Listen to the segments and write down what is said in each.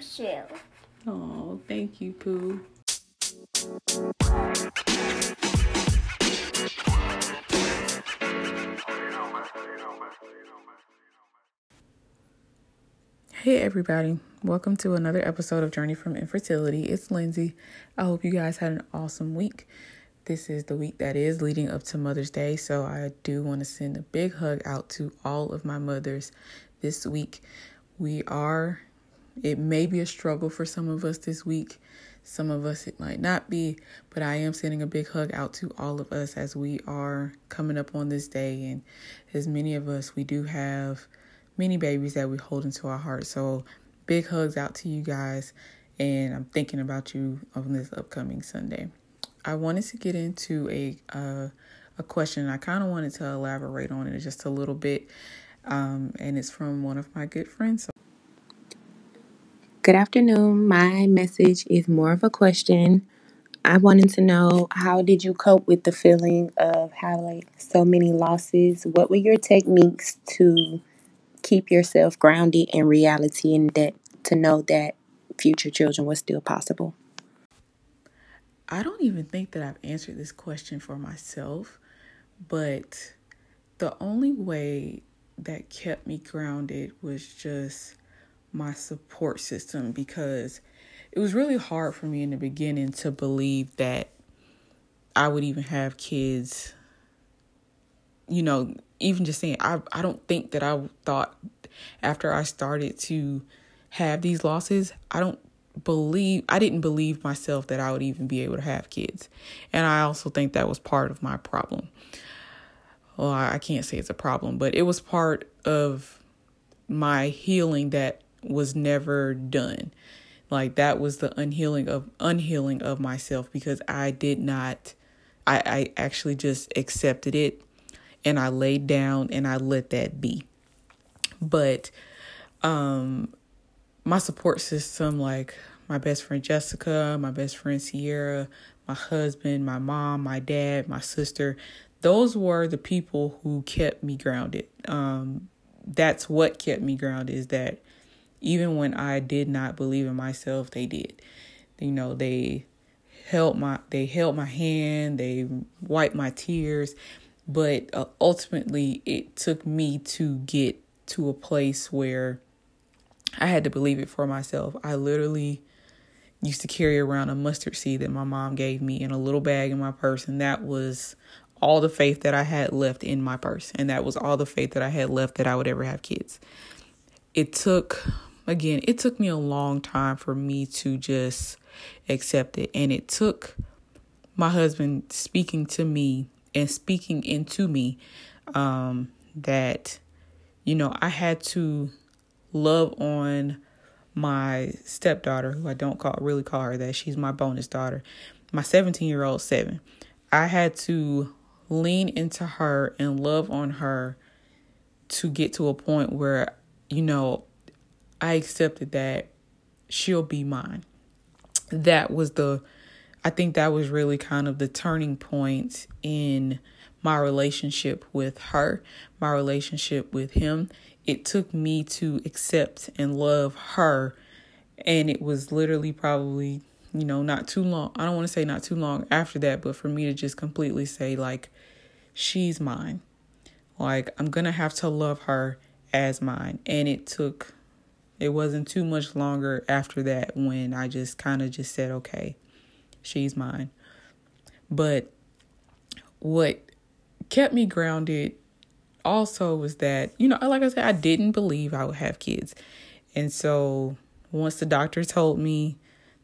Shell. Oh, thank you, Pooh. Hey, everybody. Welcome to another episode of Journey from Infertility. It's Linzy. I hope you guys had an awesome week. This is the week that is leading up to Mother's Day, so I do want to send a big hug out to all of my mothers this week. We are, it may be a struggle for some of us this week. Some of us it might not be, but I am sending a big hug out to all of us as we are coming up on this day. And as many of us, we do have many babies that we hold into our hearts. So big hugs out to you guys. And I'm thinking about you on this upcoming Sunday. I wanted to get into a uh, a question. I kind of wanted to elaborate on it just a little bit, um, and it's from one of my good friends. Good afternoon. My message is more of a question. I wanted to know how did you cope with the feeling of having so many losses? What were your techniques to keep yourself grounded in reality and that to know that future children was still possible? I don't even think that I've answered this question for myself, but the only way that kept me grounded was just my support system because it was really hard for me in the beginning to believe that I would even have kids. You know, even just saying, I, I don't think that I thought after I started to have these losses, I don't believe I didn't believe myself that I would even be able to have kids. And I also think that was part of my problem. Well, I can't say it's a problem, but it was part of my healing that was never done. Like that was the unhealing of unhealing of myself because I did not I, I actually just accepted it and I laid down and I let that be. But um my support system, like my best friend Jessica, my best friend Sierra, my husband, my mom, my dad, my sister, those were the people who kept me grounded. Um, that's what kept me grounded is that even when I did not believe in myself, they did. You know, they held my they held my hand, they wiped my tears, but uh, ultimately it took me to get to a place where I had to believe it for myself. I literally used to carry around a mustard seed that my mom gave me in a little bag in my purse, and that was all the faith that I had left in my purse, and that was all the faith that I had left that I would ever have kids. It took, again, it took me a long time for me to just accept it, and it took my husband speaking to me and speaking into me um, that, you know, I had to love on my stepdaughter, who I don't call really call her that. She's my bonus daughter. My 17 year old seven. I had to lean into her and love on her to get to a point where, you know, I accepted that she'll be mine. That was the, I think that was really kind of the turning point in my relationship with her, my relationship with him, it took me to accept and love her. And it was literally probably, you know, not too long. I don't want to say not too long after that, but for me to just completely say, like, she's mine. Like, I'm going to have to love her as mine. And it took, it wasn't too much longer after that when I just kind of just said, okay, she's mine. But what kept me grounded also was that, you know, like I said, I didn't believe I would have kids. And so once the doctor told me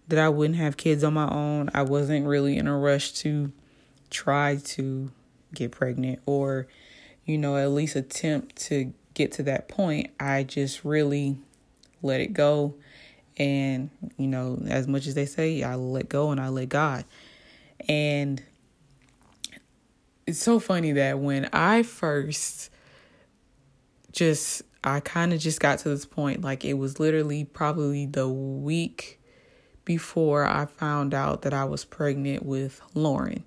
that I wouldn't have kids on my own, I wasn't really in a rush to try to get pregnant or, you know, at least attempt to get to that point. I just really let it go. And, you know, as much as they say, I let go and I let God. And it's so funny that when I first just I kind of just got to this point like it was literally probably the week before I found out that I was pregnant with Lauren.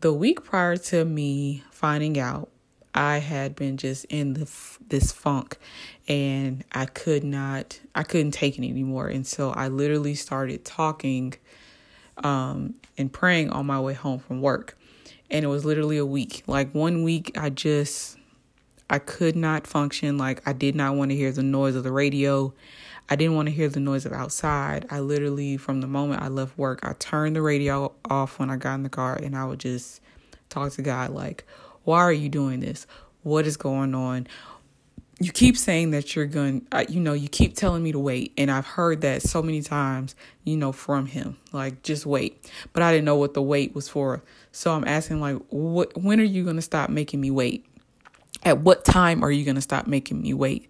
The week prior to me finding out, I had been just in the this funk and I could not I couldn't take it anymore and so I literally started talking um and praying on my way home from work. And it was literally a week. Like one week I just I could not function like I did not want to hear the noise of the radio. I didn't want to hear the noise of outside. I literally, from the moment I left work, I turned the radio off when I got in the car and I would just talk to God like, why are you doing this? What is going on? You keep saying that you're going, you know, you keep telling me to wait. And I've heard that so many times, you know, from him, like, just wait. But I didn't know what the wait was for. So I'm asking, like, what, when are you going to stop making me wait? At what time are you going to stop making me wait?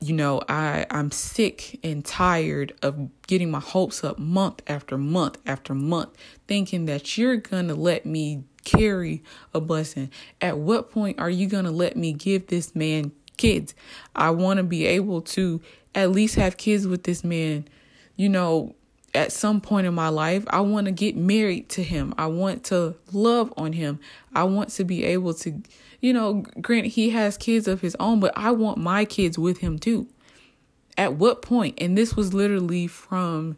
You know, I I'm sick and tired of getting my hopes up month after month after month, thinking that you're gonna let me carry a blessing. At what point are you gonna let me give this man kids? I want to be able to at least have kids with this man. You know, at some point in my life, I want to get married to him. I want to love on him. I want to be able to you know, granted, he has kids of his own, but I want my kids with him too. At what point? And this was literally from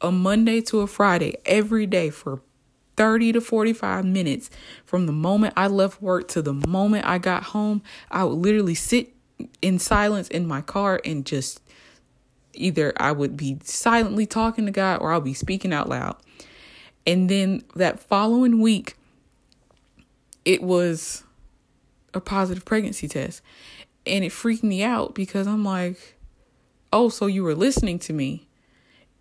a Monday to a Friday, every day for 30 to 45 minutes. From the moment I left work to the moment I got home, I would literally sit in silence in my car and just either I would be silently talking to God or I'll be speaking out loud. And then that following week, it was a positive pregnancy test. And it freaked me out because I'm like, oh, so you were listening to me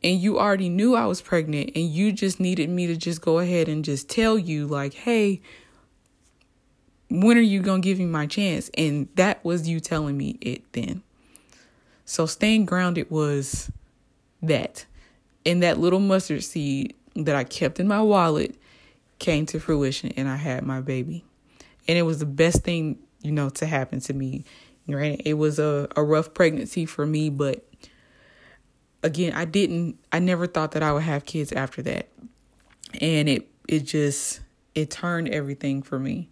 and you already knew I was pregnant and you just needed me to just go ahead and just tell you, like, hey, when are you going to give me my chance? And that was you telling me it then. So staying grounded was that. And that little mustard seed that I kept in my wallet came to fruition and I had my baby and it was the best thing you know to happen to me. Right it was a, a rough pregnancy for me but again i didn't i never thought that i would have kids after that. And it it just it turned everything for me.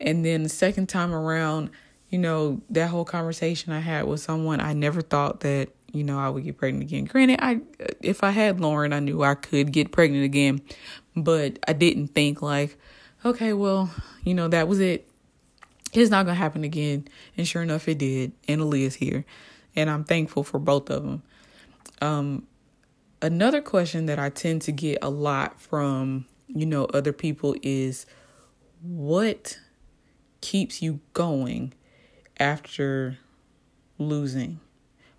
And then the second time around you know that whole conversation i had with someone i never thought that you know i would get pregnant again. Granted i if i had lauren i knew i could get pregnant again but i didn't think like okay, well, you know, that was it. It's not going to happen again. And sure enough, it did. And Aaliyah's here. And I'm thankful for both of them. Um, another question that I tend to get a lot from, you know, other people is what keeps you going after losing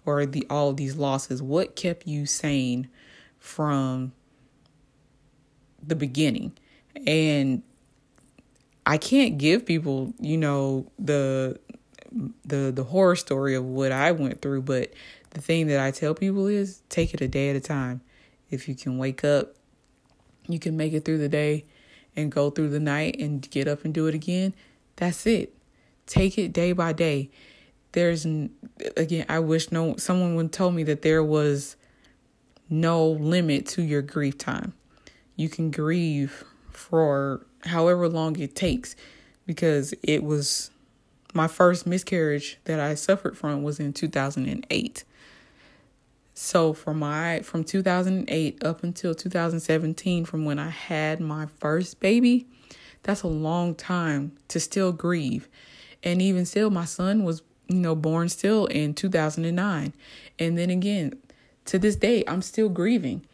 or the all these losses? What kept you sane from the beginning? And I can't give people, you know, the the the horror story of what I went through, but the thing that I tell people is take it a day at a time. If you can wake up, you can make it through the day and go through the night and get up and do it again. That's it. Take it day by day. There's again, I wish no someone would tell me that there was no limit to your grief time. You can grieve for however long it takes because it was my first miscarriage that I suffered from was in 2008. So from my from 2008 up until 2017 from when I had my first baby, that's a long time to still grieve. And even still my son was, you know, born still in 2009. And then again, to this day I'm still grieving.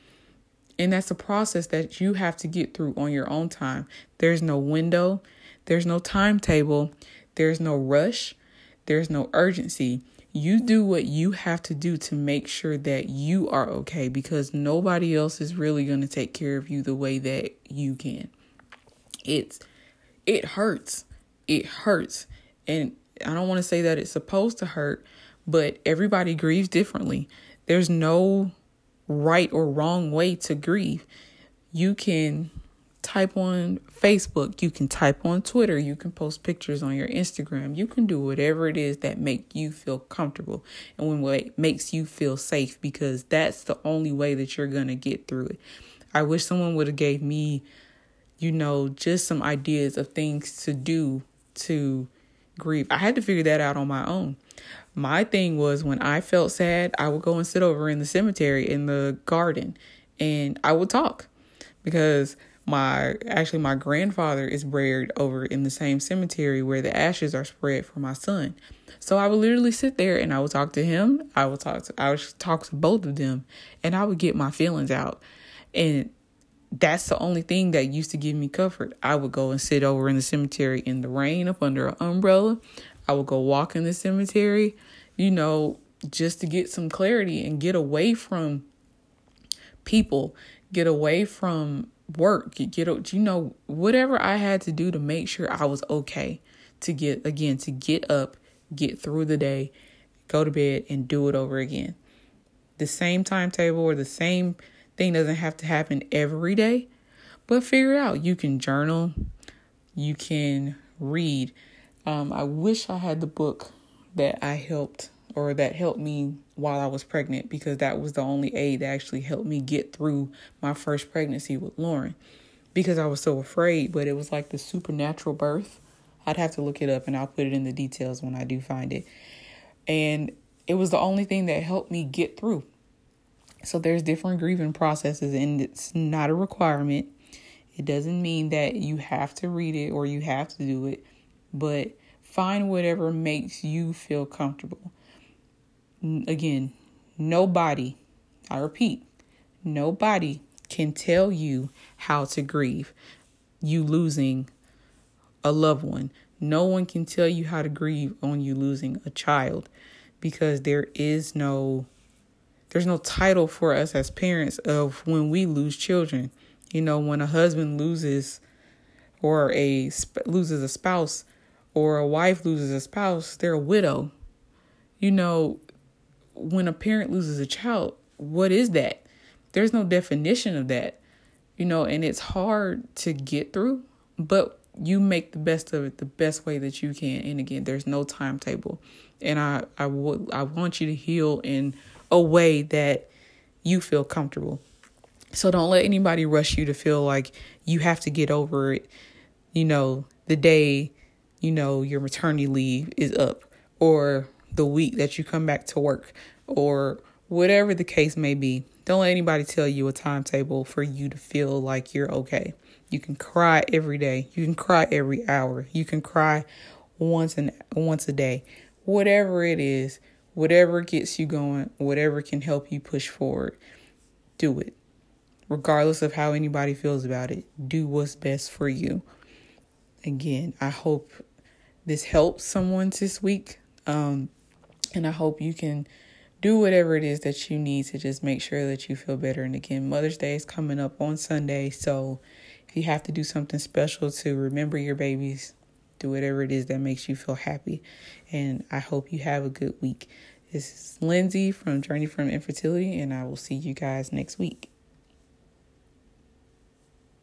And that's a process that you have to get through on your own time. There's no window, there's no timetable, there's no rush, there's no urgency. You do what you have to do to make sure that you are okay because nobody else is really going to take care of you the way that you can. It's it hurts. It hurts. And I don't want to say that it's supposed to hurt, but everybody grieves differently. There's no right or wrong way to grieve. You can type on Facebook, you can type on Twitter, you can post pictures on your Instagram. You can do whatever it is that make you feel comfortable and when what makes you feel safe because that's the only way that you're going to get through it. I wish someone would have gave me, you know, just some ideas of things to do to grieve. I had to figure that out on my own. My thing was when I felt sad, I would go and sit over in the cemetery in the garden and I would talk because my actually my grandfather is buried over in the same cemetery where the ashes are spread for my son. So I would literally sit there and I would talk to him. I would talk to I would talk to both of them and I would get my feelings out. And that's the only thing that used to give me comfort. I would go and sit over in the cemetery in the rain up under an umbrella. I would go walk in the cemetery, you know, just to get some clarity and get away from people, get away from work, get, get you know, whatever I had to do to make sure I was okay to get again to get up, get through the day, go to bed and do it over again. The same timetable or the same thing doesn't have to happen every day, but figure out. You can journal, you can read. Um, I wish I had the book that I helped or that helped me while I was pregnant because that was the only aid that actually helped me get through my first pregnancy with Lauren because I was so afraid, but it was like the supernatural birth. I'd have to look it up and I'll put it in the details when I do find it. And it was the only thing that helped me get through. So there's different grieving processes and it's not a requirement. It doesn't mean that you have to read it or you have to do it, but find whatever makes you feel comfortable again, nobody, I repeat, nobody can tell you how to grieve you losing a loved one. No one can tell you how to grieve on you losing a child because there is no there's no title for us as parents of when we lose children. You know, when a husband loses or a loses a spouse or a wife loses a spouse, they're a widow. You know, when a parent loses a child, what is that? There's no definition of that, you know, and it's hard to get through, but you make the best of it the best way that you can. And again, there's no timetable. And I, I would I want you to heal in a way that you feel comfortable. So don't let anybody rush you to feel like you have to get over it, you know, the day, you know, your maternity leave is up or the week that you come back to work or whatever the case may be. Don't let anybody tell you a timetable for you to feel like you're okay. You can cry every day. You can cry every hour. You can cry once and once a day. Whatever it is, whatever gets you going, whatever can help you push forward, do it. Regardless of how anybody feels about it, do what's best for you. Again, I hope this helps someone this week. Um, and I hope you can do whatever it is that you need to just make sure that you feel better. And again, Mother's Day is coming up on Sunday. So if you have to do something special to remember your babies, do whatever it is that makes you feel happy. And I hope you have a good week. This is Linzy from Journey from Infertility, and I will see you guys next week.